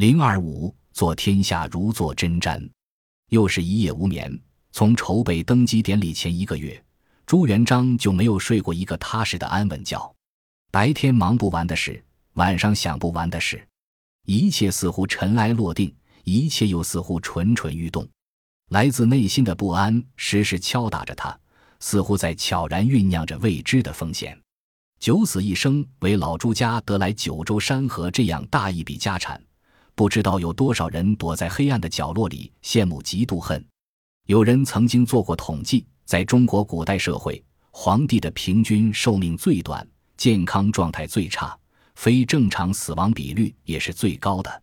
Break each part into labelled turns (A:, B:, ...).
A: 零二五，做天下如坐针毡。又是一夜无眠。从筹备登基典礼前一个月，朱元璋就没有睡过一个踏实的安稳觉。白天忙不完的事，晚上想不完的事，一切似乎尘埃落定，一切又似乎蠢蠢欲动。来自内心的不安时时敲打着他，似乎在悄然酝酿着未知的风险。九死一生为老朱家得来九州山河这样大一笔家产，不知道有多少人躲在黑暗的角落里羡慕嫉妒恨。有人曾经做过统计，在中国古代社会，皇帝的平均寿命最短，健康状态最差，非正常死亡比率也是最高的。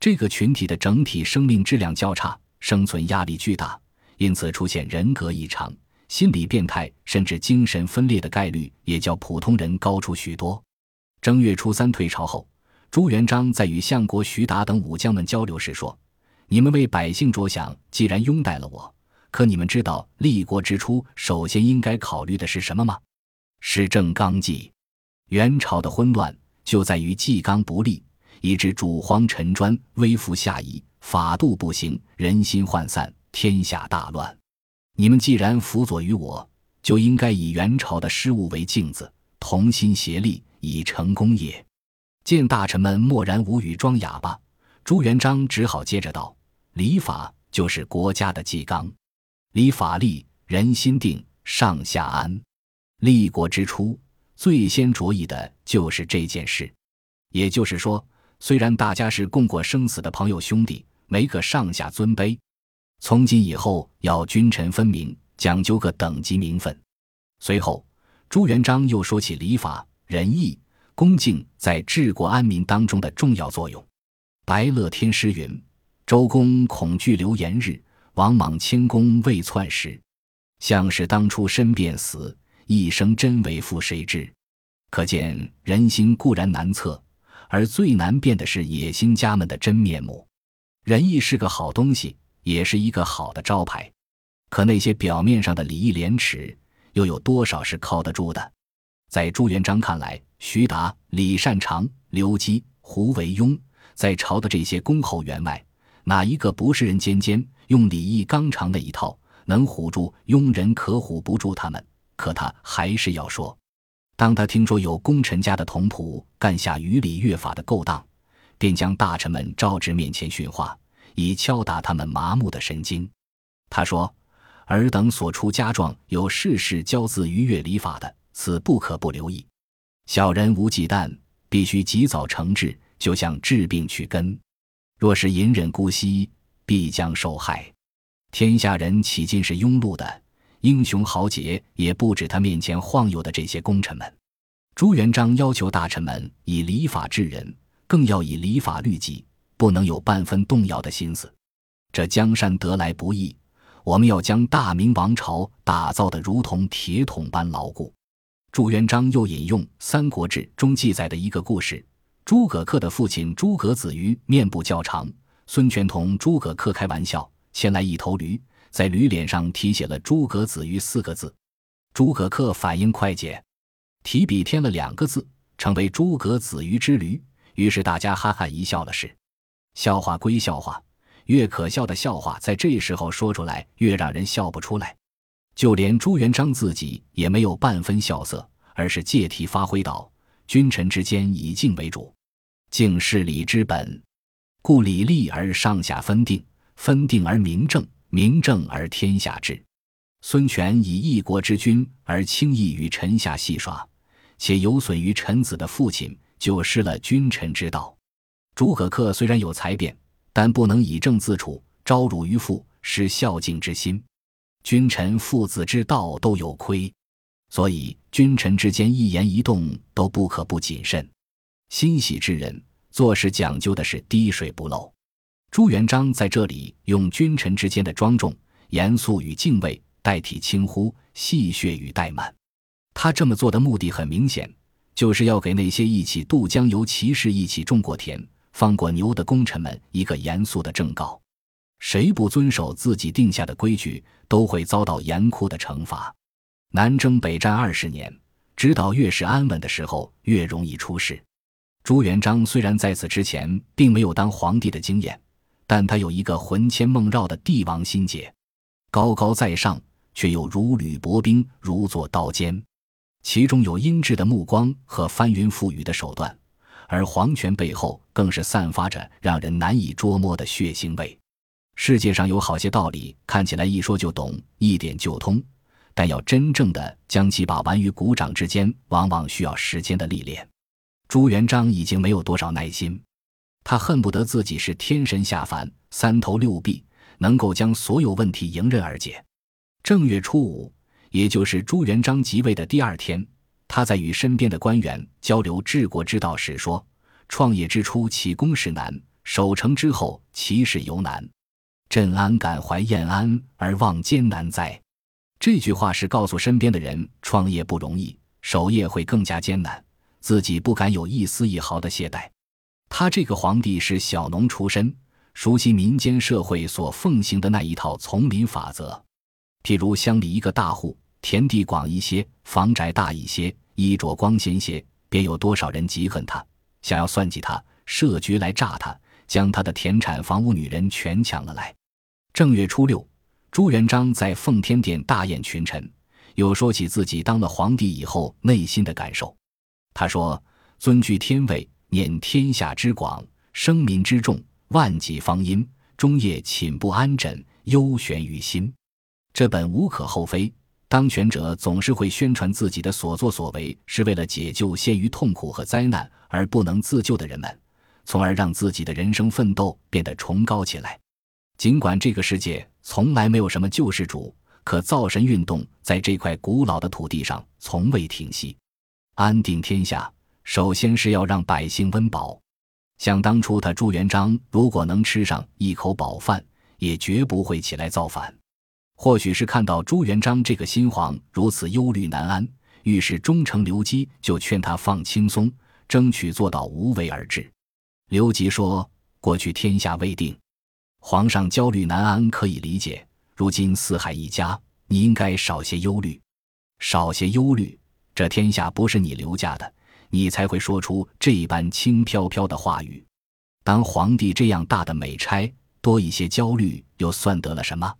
A: 这个群体的整体生命质量较差，生存压力巨大，因此出现人格异常、心理变态甚至精神分裂的概率也较普通人高出许多。正月初三退朝后，朱元璋在与相国徐达等武将们交流时说：“你们为百姓着想，既然拥戴了我。”可你们知道立国之初，首先应该考虑的是什么吗？是正纲纪。元朝的混乱就在于纪纲不立，以致主荒臣专，微服下移，法度不行，人心涣散，天下大乱。你们既然辅佐于我，就应该以元朝的失误为镜子，同心协力，以成功也。见大臣们默然无语，装哑巴，朱元璋只好接着道：“礼法就是国家的纪纲。”礼法立，人心定，上下安。立国之初，最先着意的就是这件事。也就是说，虽然大家是共过生死的朋友兄弟，没个上下尊卑，从今以后要君臣分明，讲究个等级名分。随后，朱元璋又说起礼法、仁义、恭敬在治国安民当中的重要作用。白乐天诗云：“周公恐惧流言日。”王莽谦恭未篡时，像是当初身便死，一生真为负谁知？可见人心固然难测，而最难辨的是野心家们的真面目。仁义是个好东西，也是一个好的招牌，可那些表面上的礼义廉耻，又有多少是靠得住的？在朱元璋看来，徐达、李善长、刘基、胡惟庸，在朝的这些公侯员外，哪一个不是人尖尖？用礼义纲常那一套能唬住庸人，可唬不住他们。可他还是要说。当他听说有功臣家的童仆干下于礼乐法的勾当，便将大臣们召至面前训话，以敲打他们麻木的神经。他说：“尔等所出家状，有事事交自逾越礼法的，此不可不留意。小人无忌惮，必须及早惩治，就像治病去根。若是隐忍姑息。”必将受害，天下人岂尽是庸碌的？英雄豪杰也不止他面前晃悠的这些功臣们。朱元璋要求大臣们以礼法治人，更要以礼法律己，不能有半分动摇的心思。这江山得来不易，我们要将大明王朝打造的如同铁桶般牢固。朱元璋又引用《三国志》中记载的一个故事：诸葛恪的父亲诸葛子瑜面部较长。孙权同诸葛恪开玩笑，牵来一头驴，在驴脸上题写了“诸葛子瑜”四个字。诸葛恪反应快捷，提笔添了两个字，成为“诸葛子瑜之驴”。于是大家哈哈一笑了事。笑话归笑话，越可笑的笑话在这时候说出来，越让人笑不出来。就连朱元璋自己也没有半分笑色，而是借题发挥道：“君臣之间以敬为主，敬是礼之本。”故礼立而上下分定，分定而明正，明正而天下治。孙权以一国之君而轻易与臣下戏耍，且有损于臣子的父亲，就失了君臣之道。诸葛恪虽然有才辩，但不能以正自处，招辱于父，失孝敬之心。君臣父子之道都有亏，所以君臣之间一言一动都不可不谨慎。心喜之人。做事讲究的是滴水不漏。朱元璋在这里用君臣之间的庄重、严肃与敬畏代替轻忽、戏谑与怠慢。他这么做的目的很明显，就是要给那些一起渡江游骑士、一起种过田、放过牛的功臣们一个严肃的正告：谁不遵守自己定下的规矩，都会遭到严酷的惩罚。南征北战二十年，知道越是安稳的时候，越容易出事。朱元璋虽然在此之前并没有当皇帝的经验，但他有一个魂牵梦绕的帝王心结，高高在上，却又如履薄冰，如坐刀尖，其中有阴鸷的目光和翻云覆雨的手段，而皇权背后更是散发着让人难以捉摸的血腥味。世界上有好些道理，看起来一说就懂，一点就通，但要真正的将其把玩于股掌之间，往往需要时间的历练。朱元璋已经没有多少耐心，他恨不得自己是天神下凡，三头六臂，能够将所有问题迎刃而解。正月初五，也就是朱元璋即位的第二天，他在与身边的官员交流治国之道时说：“创业之初，起功事难；守成之后，其事尤难。镇安感怀燕安，而望艰难哉？”这句话是告诉身边的人，创业不容易，守业会更加艰难。自己不敢有一丝一毫的懈怠。他这个皇帝是小农出身，熟悉民间社会所奉行的那一套丛林法则。譬如乡里一个大户，田地广一些，房宅大一些，衣着光鲜些，便有多少人嫉恨他，想要算计他，设局来诈他，将他的田产、房屋、女人全抢了来。正月初六，朱元璋在奉天殿大宴群臣，又说起自己当了皇帝以后内心的感受。他说：“尊居天位，念天下之广，生民之众，万计方殷，终夜寝不安枕，忧悬于心。这本无可厚非。当权者总是会宣传自己的所作所为是为了解救陷于痛苦和灾难而不能自救的人们，从而让自己的人生奋斗变得崇高起来。尽管这个世界从来没有什么救世主，可造神运动在这块古老的土地上从未停息。”安定天下，首先是要让百姓温饱。想当初，他朱元璋如果能吃上一口饱饭，也绝不会起来造反。或许是看到朱元璋这个新皇如此忧虑难安，御史忠诚刘基就劝他放轻松，争取做到无为而治。刘基说：“过去天下未定，皇上焦虑难安可以理解。如今四海一家，你应该少些忧虑，少些忧虑。”这天下不是你留下的，你才会说出这般轻飘飘的话语。当皇帝这样大的美差，多一些焦虑又算得了什么？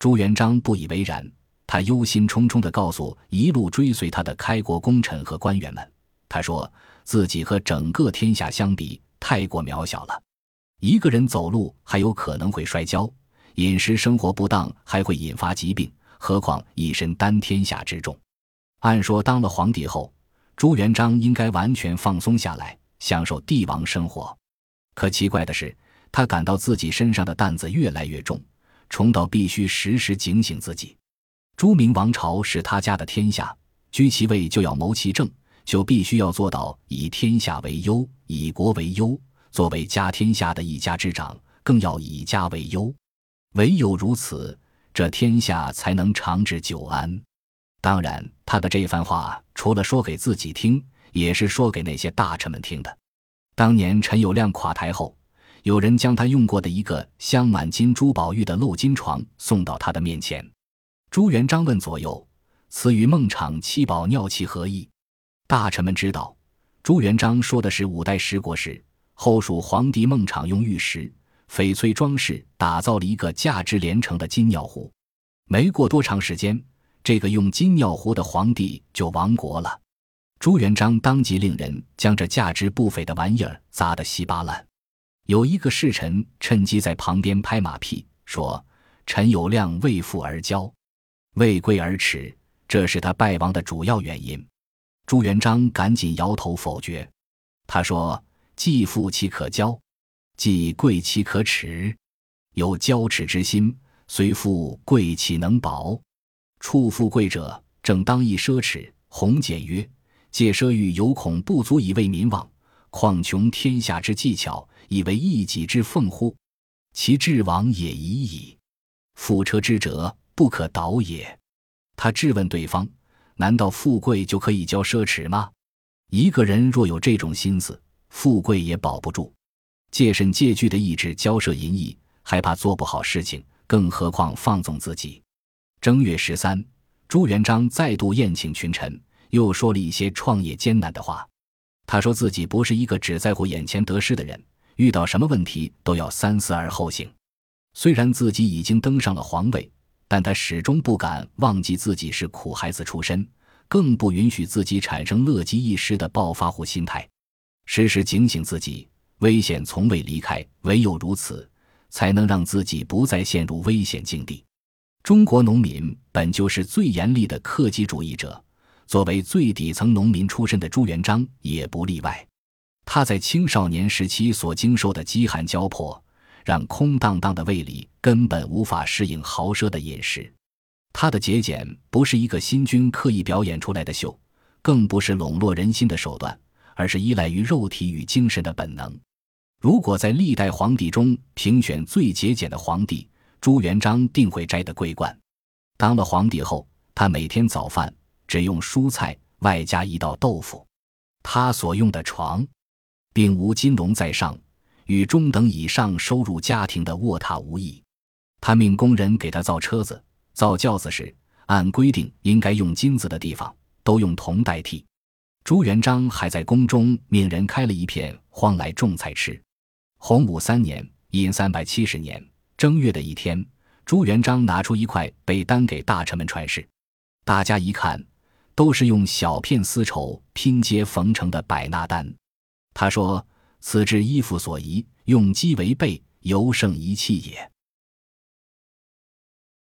A: 朱元璋不以为然，他忧心忡忡地告诉一路追随他的开国功臣和官员们：“他说自己和整个天下相比，太过渺小了。一个人走路还有可能会摔跤，饮食生活不当还会引发疾病，何况一身担天下之重。”按说当了皇帝后，朱元璋应该完全放松下来，享受帝王生活。可奇怪的是，他感到自己身上的担子越来越重，重到必须时时警醒自己。朱明王朝是他家的天下，居其位就要谋其政，就必须要做到以天下为忧，以国为忧。作为家天下的一家之长，更要以家为忧。唯有如此，这天下才能长治久安。当然，他的这番话除了说给自己听，也是说给那些大臣们听的。当年陈友谅垮台后，有人将他用过的一个镶满金珠宝玉的镂金床送到他的面前。朱元璋问左右：“此与孟昶七宝尿器何异？”大臣们知道，朱元璋说的是五代十国时后蜀皇帝孟昶用玉石翡翠装饰打造了一个价值连城的金尿壶。没过多长时间。这个用金尿壶的皇帝就亡国了，朱元璋当即令人将这价值不菲的玩意儿砸得稀巴烂。有一个侍臣趁机在旁边拍马屁，说：“陈友谅为富而骄，为贵而耻，这是他败亡的主要原因。”朱元璋赶紧摇头否决。他说：“既富其可骄，既贵其可耻。有骄耻之心，虽富贵岂能保？”处富贵者，正当亦奢侈。弘简曰：“借奢欲，犹恐不足以为民望，况穷天下之技巧，以为一己之奉乎？其至亡也已矣。富车之辙，不可导也。”他质问对方：“难道富贵就可以教奢侈吗？一个人若有这种心思，富贵也保不住。戒慎戒惧的意志交涉淫逸，还怕做不好事情，更何况放纵自己？”正月十三，朱元璋再度宴请群臣，又说了一些创业艰难的话。他说自己不是一个只在乎眼前得失的人，遇到什么问题都要三思而后行。虽然自己已经登上了皇位，但他始终不敢忘记自己是苦孩子出身，更不允许自己产生乐极一时的暴发户心态，时时警醒自己，危险从未离开，唯有如此，才能让自己不再陷入危险境地。中国农民本就是最严厉的克己主义者。作为最底层农民出身的朱元璋也不例外，他在青少年时期所经受的饥寒交迫，让空荡荡的胃里根本无法适应豪奢的饮食。他的节俭不是一个新军刻意表演出来的秀，更不是笼络人心的手段，而是依赖于肉体与精神的本能。如果在历代皇帝中评选最节俭的皇帝，朱元璋定会摘得桂冠。当了皇帝后，他每天早饭。只用蔬菜，外加一道豆腐。他所用的床，并无金龙在上，与中等以上收入家庭的卧榻无异。他命工人给他造车子、造轿子时，按规定应该用金子的地方，都用铜代替。朱元璋还在宫中命人开了一片荒来种菜吃。洪武三年（殷三百七十年）正月的一天，朱元璋拿出一块被单给大臣们传世，大家一看。都是用小片丝绸拼接缝成的百纳单。他说：“此之衣服所宜，用机为备，尤胜一器也。”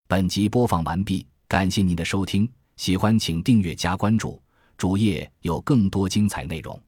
A: 本集播放完毕，感谢您的收听，喜欢请订阅加关注，主页有更多精彩内容。